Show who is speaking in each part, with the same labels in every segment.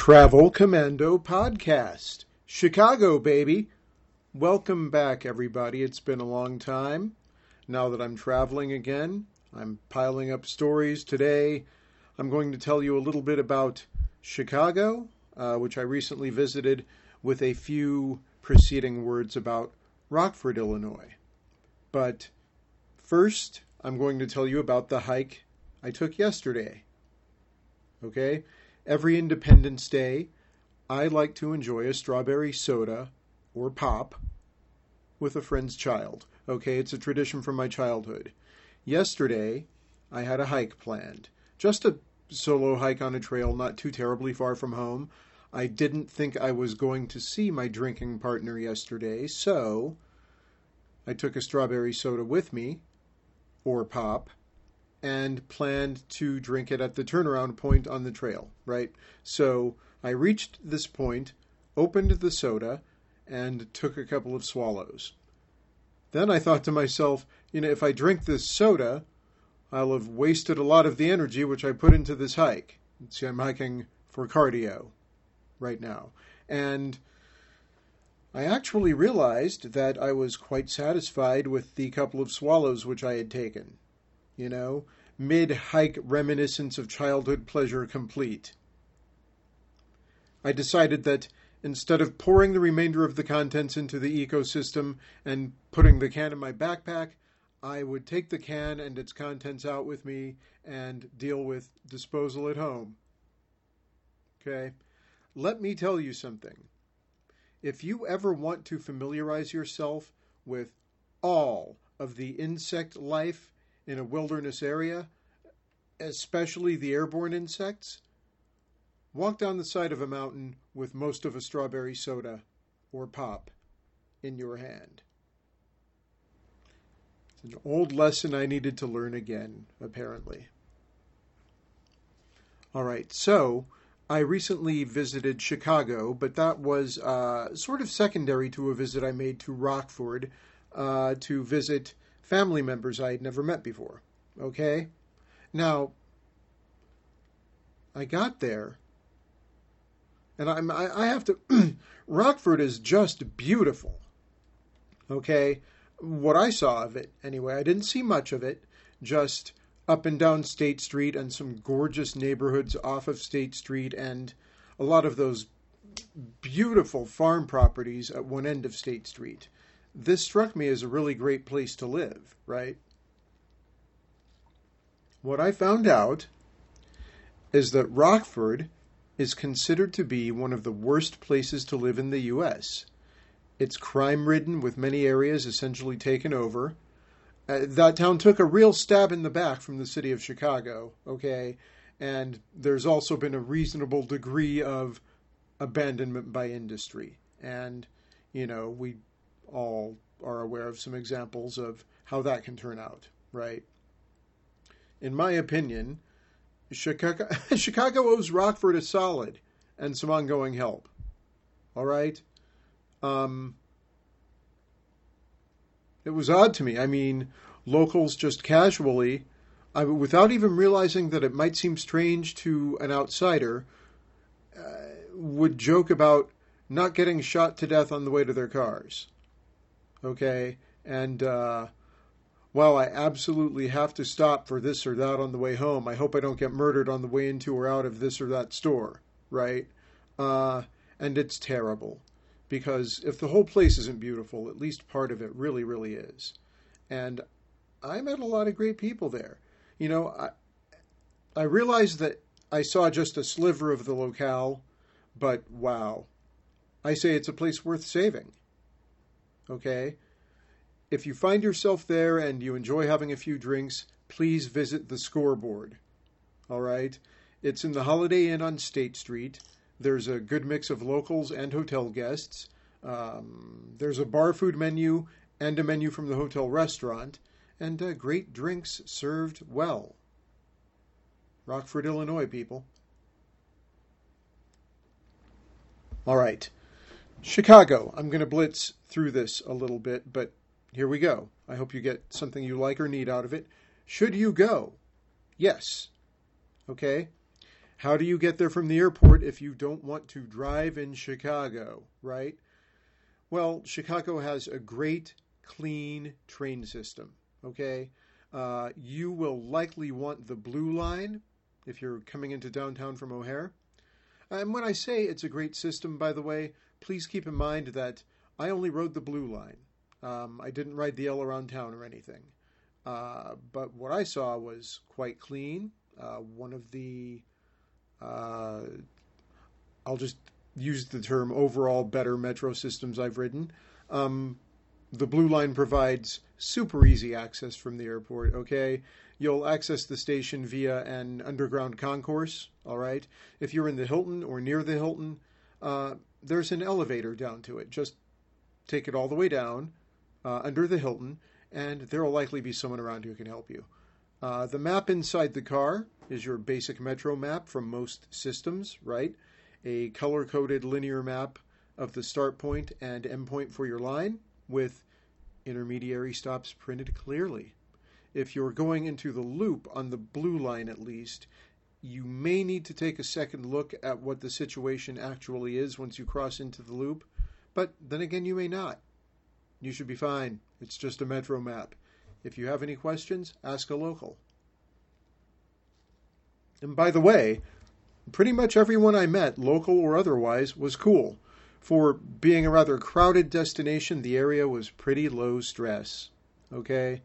Speaker 1: Travel Commando Podcast. Chicago, baby. Welcome back, everybody. It's been a long time. Now that I'm traveling again, I'm piling up stories. Today, I'm going to tell you a little bit about Chicago, uh, which I recently visited, with a few preceding words about Rockford, Illinois. But first, I'm going to tell you about the hike I took yesterday. Okay? Every Independence Day, I like to enjoy a strawberry soda or pop with a friend's child. Okay, it's a tradition from my childhood. Yesterday, I had a hike planned. Just a solo hike on a trail not too terribly far from home. I didn't think I was going to see my drinking partner yesterday, so I took a strawberry soda with me, or pop, and planned to drink it at the turnaround point on the trail, right? So I reached this point, opened the soda, and took a couple of swallows. Then I thought to myself, you know, if I drink this soda, I'll have wasted a lot of the energy which I put into this hike. See, I'm hiking for cardio right now. And I actually realized that I was quite satisfied with the couple of swallows which I had taken you know, mid hike reminiscence of childhood pleasure complete. I decided that instead of pouring the remainder of the contents into the ecosystem and putting the can in my backpack, I would take the can and its contents out with me and deal with disposal at home. Okay? Let me tell you something. If you ever want to familiarize yourself with all of the insect life in a wilderness area, especially the airborne insects, walk down the side of a mountain with most of a strawberry soda or pop in your hand. It's an old lesson I needed to learn again, apparently. All right, so I recently visited Chicago, but that was uh, sort of secondary to a visit I made to Rockford uh, to visit family members I had never met before. Okay? Now, I got there, and I'm, I, I have to. Rockford is just beautiful. Okay? What I saw of it, anyway, I didn't see much of it, just up and down State Street and some gorgeous neighborhoods off of State Street and a lot of those beautiful farm properties at one end of State Street this struck me as a really great place to live, right? What I found out is that Rockford is considered to be one of the worst places to live in the U.S. It's crime ridden, with many areas essentially taken over. Uh, that town took a real stab in the back from the city of Chicago, okay? And there's also been a reasonable degree of abandonment by industry. And, you know, we all are aware of some examples of how that can turn out, right? In my opinion, Chicago, Chicago owes Rockford a solid and some ongoing help. All right? Um, it was odd to me. I mean, locals just casually, I, without even realizing that it might seem strange to an outsider, uh, would joke about not getting shot to death on the way to their cars okay? And uh, while I absolutely have to stop for this or that on the way home, I hope I don't get murdered on the way into or out of this or that store, right? Uh, and it's terrible because if the whole place isn't beautiful, at least part of it really, really is. And I met a lot of great people there. You know, I, I realized that I saw just a sliver of the locale, but wow. I say it's a place worth saving okay? If you find yourself there and you enjoy having a few drinks, please visit the scoreboard. All right? It's in the Holiday Inn on State Street. There's a good mix of locals and hotel guests. Um, there's a bar food menu and a menu from the hotel restaurant, and uh, great drinks served well. Rockford, Illinois, people. All right. Chicago. I'm going to blitz through this a little bit, but here we go. I hope you get something you like or need out of it. Should you go? Yes. Okay. How do you get there from the airport if you don't want to drive in Chicago, right? Well, Chicago has a great, clean train system, okay? Uh, you will likely want the blue line if you're coming into downtown from O'Hare. And when I say it's a great system, by the way, please keep in mind that I only rode the blue line. Um, I didn't ride the L around town or anything. Uh, but what I saw was quite clean. Uh, one of the, uh, I'll just use the term overall better metro systems I've ridden. Um, the Blue Line provides super easy access from the airport, okay? You'll access the station via an underground concourse, all right? If you're in the Hilton or near the Hilton, uh, there's an elevator down to it. Just take it all the way down uh, under the Hilton, and there will likely be someone around who can help you. Uh, the map inside the car is your basic metro map from most systems, right? A color coded linear map of the start point and end point for your line with intermediary stops printed clearly. If you're going into the loop on the blue line at least, you may need to take a second look at what the situation actually is once you cross into the loop, but then again, you may not. You should be fine. It's just a metro map. If you have any questions, ask a local. And by the way, pretty much everyone I met, local or otherwise, was cool. For being a rather crowded destination, the area was pretty low stress. Okay?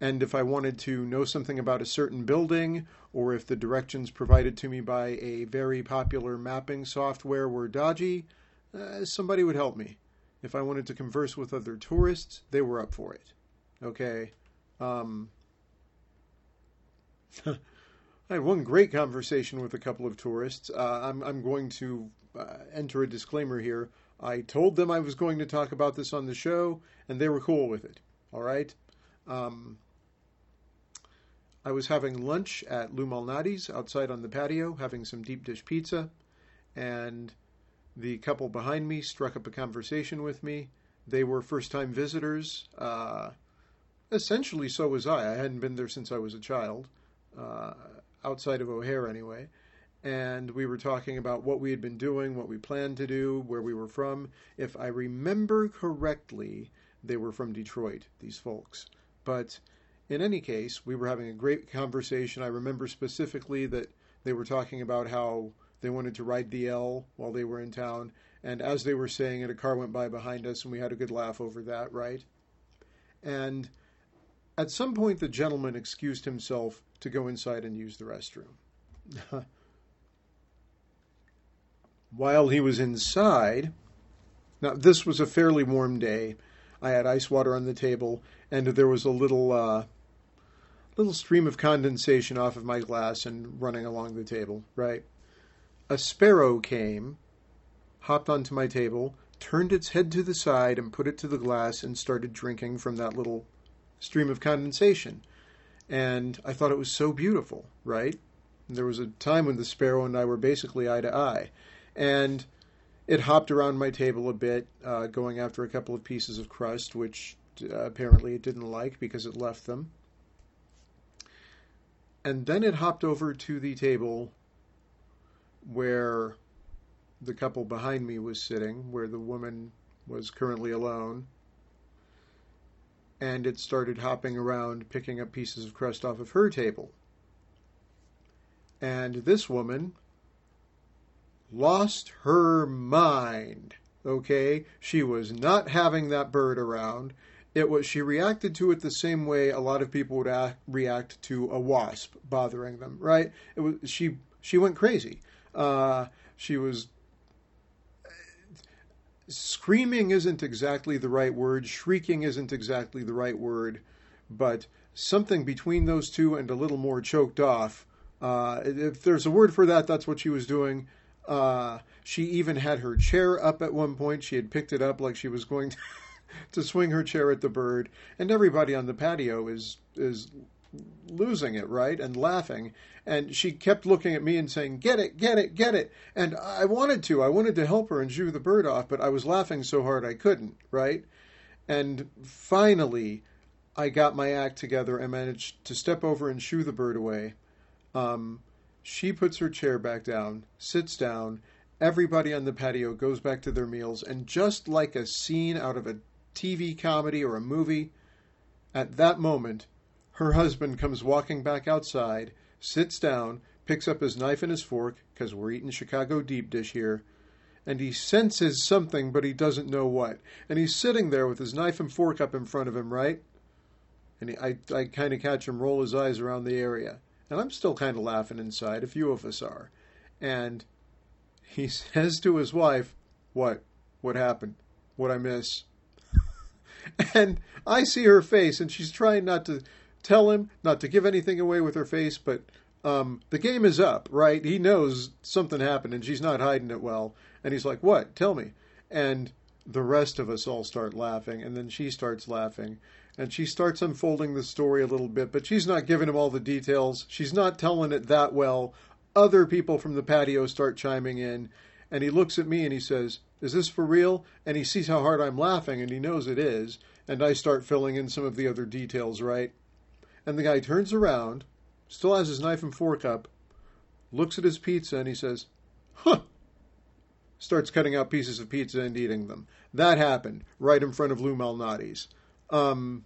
Speaker 1: And if I wanted to know something about a certain building, or if the directions provided to me by a very popular mapping software were dodgy, uh, somebody would help me. If I wanted to converse with other tourists, they were up for it. Okay? Um, I had one great conversation with a couple of tourists. Uh, I'm, I'm going to uh, enter a disclaimer here. I told them I was going to talk about this on the show, and they were cool with it. All right. Um, I was having lunch at Lou Malnati's outside on the patio, having some deep dish pizza, and the couple behind me struck up a conversation with me. They were first time visitors. Uh, essentially, so was I. I hadn't been there since I was a child, uh, outside of O'Hare anyway and we were talking about what we had been doing, what we planned to do, where we were from. If I remember correctly, they were from Detroit, these folks. But in any case, we were having a great conversation. I remember specifically that they were talking about how they wanted to ride the L while they were in town. And as they were saying it, a car went by behind us, and we had a good laugh over that, right? And at some point, the gentleman excused himself to go inside and use the restroom. while he was inside, now this was a fairly warm day. I had ice water on the table, and there was a little uh, little stream of condensation off of my glass and running along the table. Right, a sparrow came, hopped onto my table, turned its head to the side, and put it to the glass, and started drinking from that little stream of condensation. And I thought it was so beautiful. Right, there was a time when the sparrow and I were basically eye to eye and it hopped around my table a bit, uh, going after a couple of pieces of crust, which uh, apparently it didn't like because it left them. And then it hopped over to the table where the couple behind me was sitting, where the woman was currently alone. And it started hopping around, picking up pieces of crust off of her table. And this woman lost her mind. Okay? She was not having that bird around. It was she reacted to it the same way a lot of people would act, react to a wasp bothering them, right? It was she she went crazy. Uh, she was screaming isn't exactly the right word, shrieking isn't exactly the right word, but something between those two and a little more choked off. Uh, if there's a word for that, that's what she was doing. Uh, she even had her chair up at one point. She had picked it up like she was going to, to swing her chair at the bird, and everybody on the patio is is losing it, right, and laughing. And she kept looking at me and saying, "Get it, get it, get it." And I wanted to, I wanted to help her and shoo the bird off, but I was laughing so hard I couldn't, right? And finally, I got my act together and managed to step over and shoo the bird away. Um, She puts her chair back down, sits down. Everybody on the patio goes back to their meals, and just like a scene out of a TV comedy or a movie, at that moment, her husband comes walking back outside, sits down, picks up his knife and his fork, because we're eating Chicago deep dish here, and he senses something, but he doesn't know what. And he's sitting there with his knife and fork up in front of him, right? And he, I, I kind of catch him roll his eyes around the area. And I'm still kind of laughing inside. A few of us are. And he says to his wife, What? What happened? What I miss? and I see her face, and she's trying not to tell him, not to give anything away with her face, but um, the game is up, right? He knows something happened, and she's not hiding it well. And he's like, What? Tell me. And the rest of us all start laughing, and then she starts laughing. And she starts unfolding the story a little bit, but she's not giving him all the details. She's not telling it that well. Other people from the patio start chiming in, and he looks at me and he says, Is this for real? And he sees how hard I'm laughing, and he knows it is. And I start filling in some of the other details, right? And the guy turns around, still has his knife and fork up, looks at his pizza, and he says, Huh! Starts cutting out pieces of pizza and eating them. That happened right in front of Lou Malnati's. Um,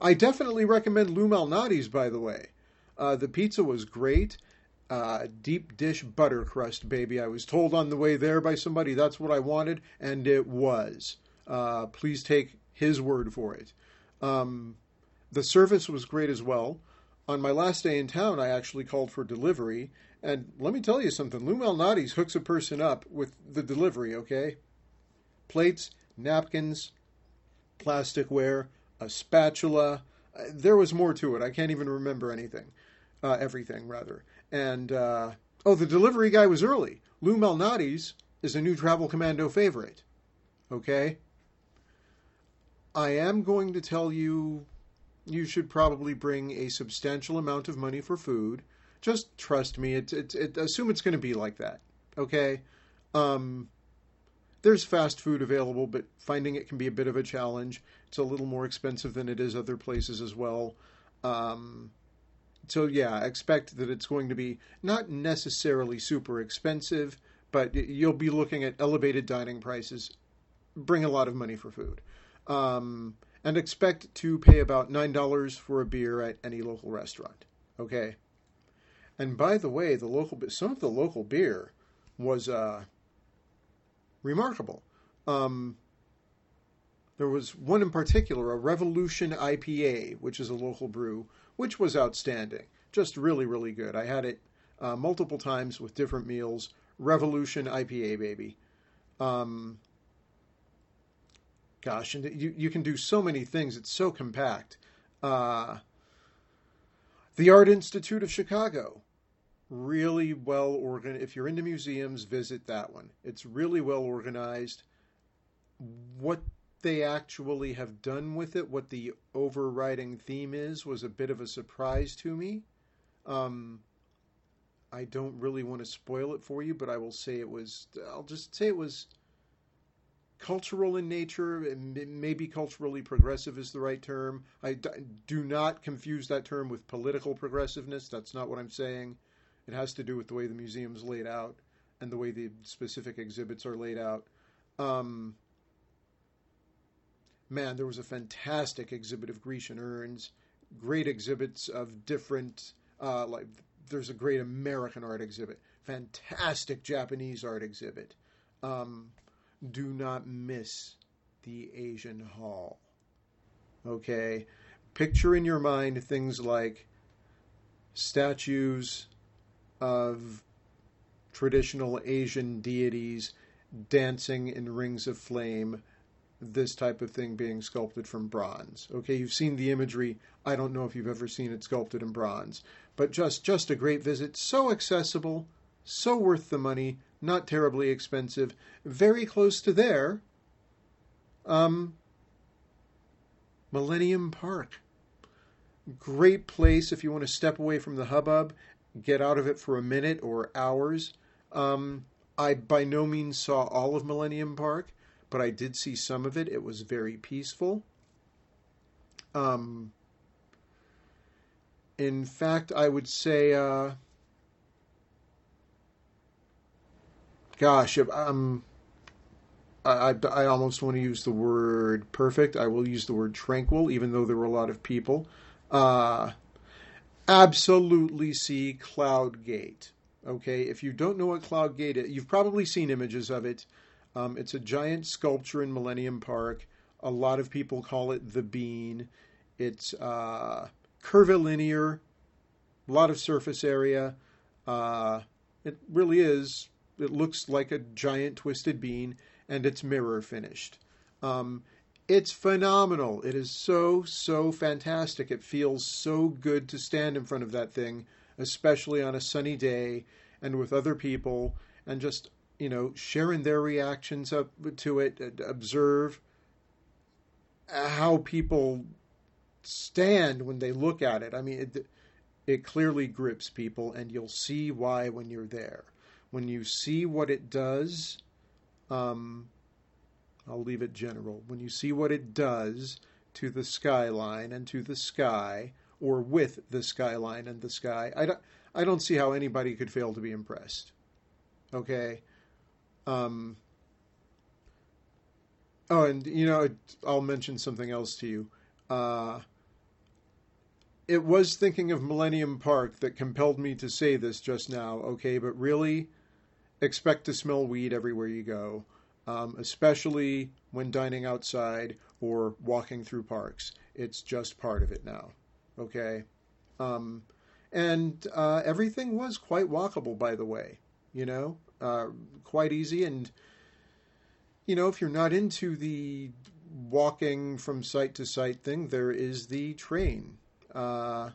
Speaker 1: I definitely recommend Lou Malnati's, by the way. Uh, the pizza was great. Uh, deep dish butter crust, baby. I was told on the way there by somebody that's what I wanted, and it was. Uh, please take his word for it. Um, the service was great as well. On my last day in town, I actually called for delivery, and let me tell you something. Lou Malnati's hooks a person up with the delivery, okay? Plates, napkins, plasticware, a spatula. Uh, there was more to it. I can't even remember anything. Uh, everything, rather. And, uh, oh, the delivery guy was early. Lou Malnati's is a new Travel Commando favorite. Okay? I am going to tell you you should probably bring a substantial amount of money for food. Just trust me. It, it, it assume it's going to be like that. Okay? Um, there's fast food available, but finding it can be a bit of a challenge. It's a little more expensive than it is other places as well. Um, so yeah, expect that it's going to be not necessarily super expensive, but you'll be looking at elevated dining prices. Bring a lot of money for food, um, and expect to pay about nine dollars for a beer at any local restaurant. Okay. And by the way, the local some of the local beer was uh, remarkable. Um, there was one in particular, a Revolution IPA, which is a local brew, which was outstanding. Just really, really good. I had it uh, multiple times with different meals. Revolution IPA, baby. Um, gosh, and you, you can do so many things. It's so compact. Uh, the Art Institute of Chicago really well organized. If you're into museums, visit that one. It's really well organized. What they actually have done with it, what the overriding theme is, was a bit of a surprise to me. Um, I don't really want to spoil it for you, but I will say it was, I'll just say it was cultural in nature, maybe culturally progressive is the right term. I do not confuse that term with political progressiveness. That's not what I'm saying. It has to do with the way the museum's laid out and the way the specific exhibits are laid out. Um, man, there was a fantastic exhibit of Grecian urns, great exhibits of different, uh, like there's a great American art exhibit, fantastic Japanese art exhibit. Um, do not miss the Asian Hall. Okay? Picture in your mind things like statues of traditional Asian deities dancing in rings of flame, this type of thing being sculpted from bronze. Okay, you've seen the imagery. I don't know if you've ever seen it sculpted in bronze, but just just a great visit, so accessible, so worth the money, not terribly expensive, very close to there. Um Millennium Park. Great place if you want to step away from the hubbub get out of it for a minute or hours. Um, I by no means saw all of Millennium Park, but I did see some of it. It was very peaceful. Um, in fact, I would say uh, gosh, um, I, I, I almost want to use the word perfect. I will use the word tranquil, even though there were a lot of people. Uh, absolutely see Cloud Gate. Okay, if you don't know what Cloud Gate is, you've probably seen images of it. Um, it's a giant sculpture in Millennium Park. A lot of people call it the Bean. It's uh, curvilinear, a lot of surface area. Uh, it really is. It looks like a giant twisted bean, and it's mirror finished. Um, it's phenomenal. It is so, so fantastic. It feels so good to stand in front of that thing, especially on a sunny day and with other people, and just, you know, sharing their reactions up to it, observe how people stand when they look at it. I mean, it, it clearly grips people, and you'll see why when you're there. When you see what it does, um, I'll leave it general. When you see what it does to the skyline and to the sky, or with the skyline and the sky, I don't, I don't see how anybody could fail to be impressed. Okay? Um, oh, and, you know, I'll mention something else to you. Uh, it was thinking of Millennium Park that compelled me to say this just now, okay? But really, expect to smell weed everywhere you go, um, especially when dining outside or walking through parks. It's just part of it now, okay? Um, and uh, everything was quite walkable, by the way, you know, uh, quite easy. And, you know, if you're not into the walking from site to site thing, there is the train uh,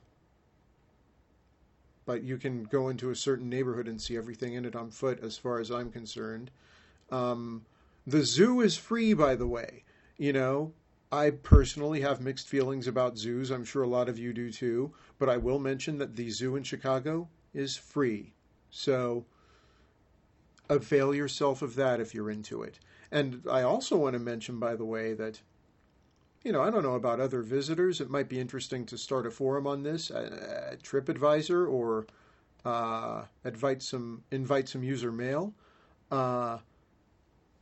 Speaker 1: but you can go into a certain neighborhood and see everything in it on foot, as far as I'm concerned. Um, the zoo is free, by the way. You know, I personally have mixed feelings about zoos. I'm sure a lot of you do too. But I will mention that the zoo in Chicago is free. So avail yourself of that if you're into it. And I also want to mention, by the way, that you know, I don't know about other visitors. It might be interesting to start a forum on this at TripAdvisor or uh, invite some invite some user mail. Uh,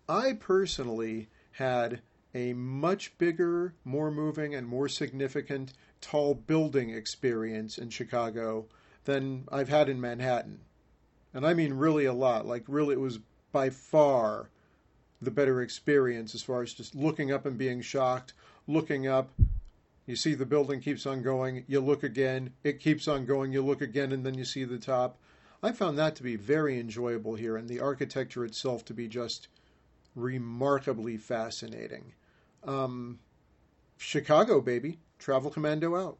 Speaker 1: I personally had a much bigger, more moving, and more significant tall building experience in Chicago than I've had in Manhattan. And I mean really a lot. Like, really, it was by far the better experience as far as just looking up and being shocked, looking up. You see the building keeps on going. You look again. It keeps on going. You look again, and then you see the top. I found that to be very enjoyable here, and the architecture itself to be just remarkably fascinating. Um, Chicago, baby. Travel Commando out.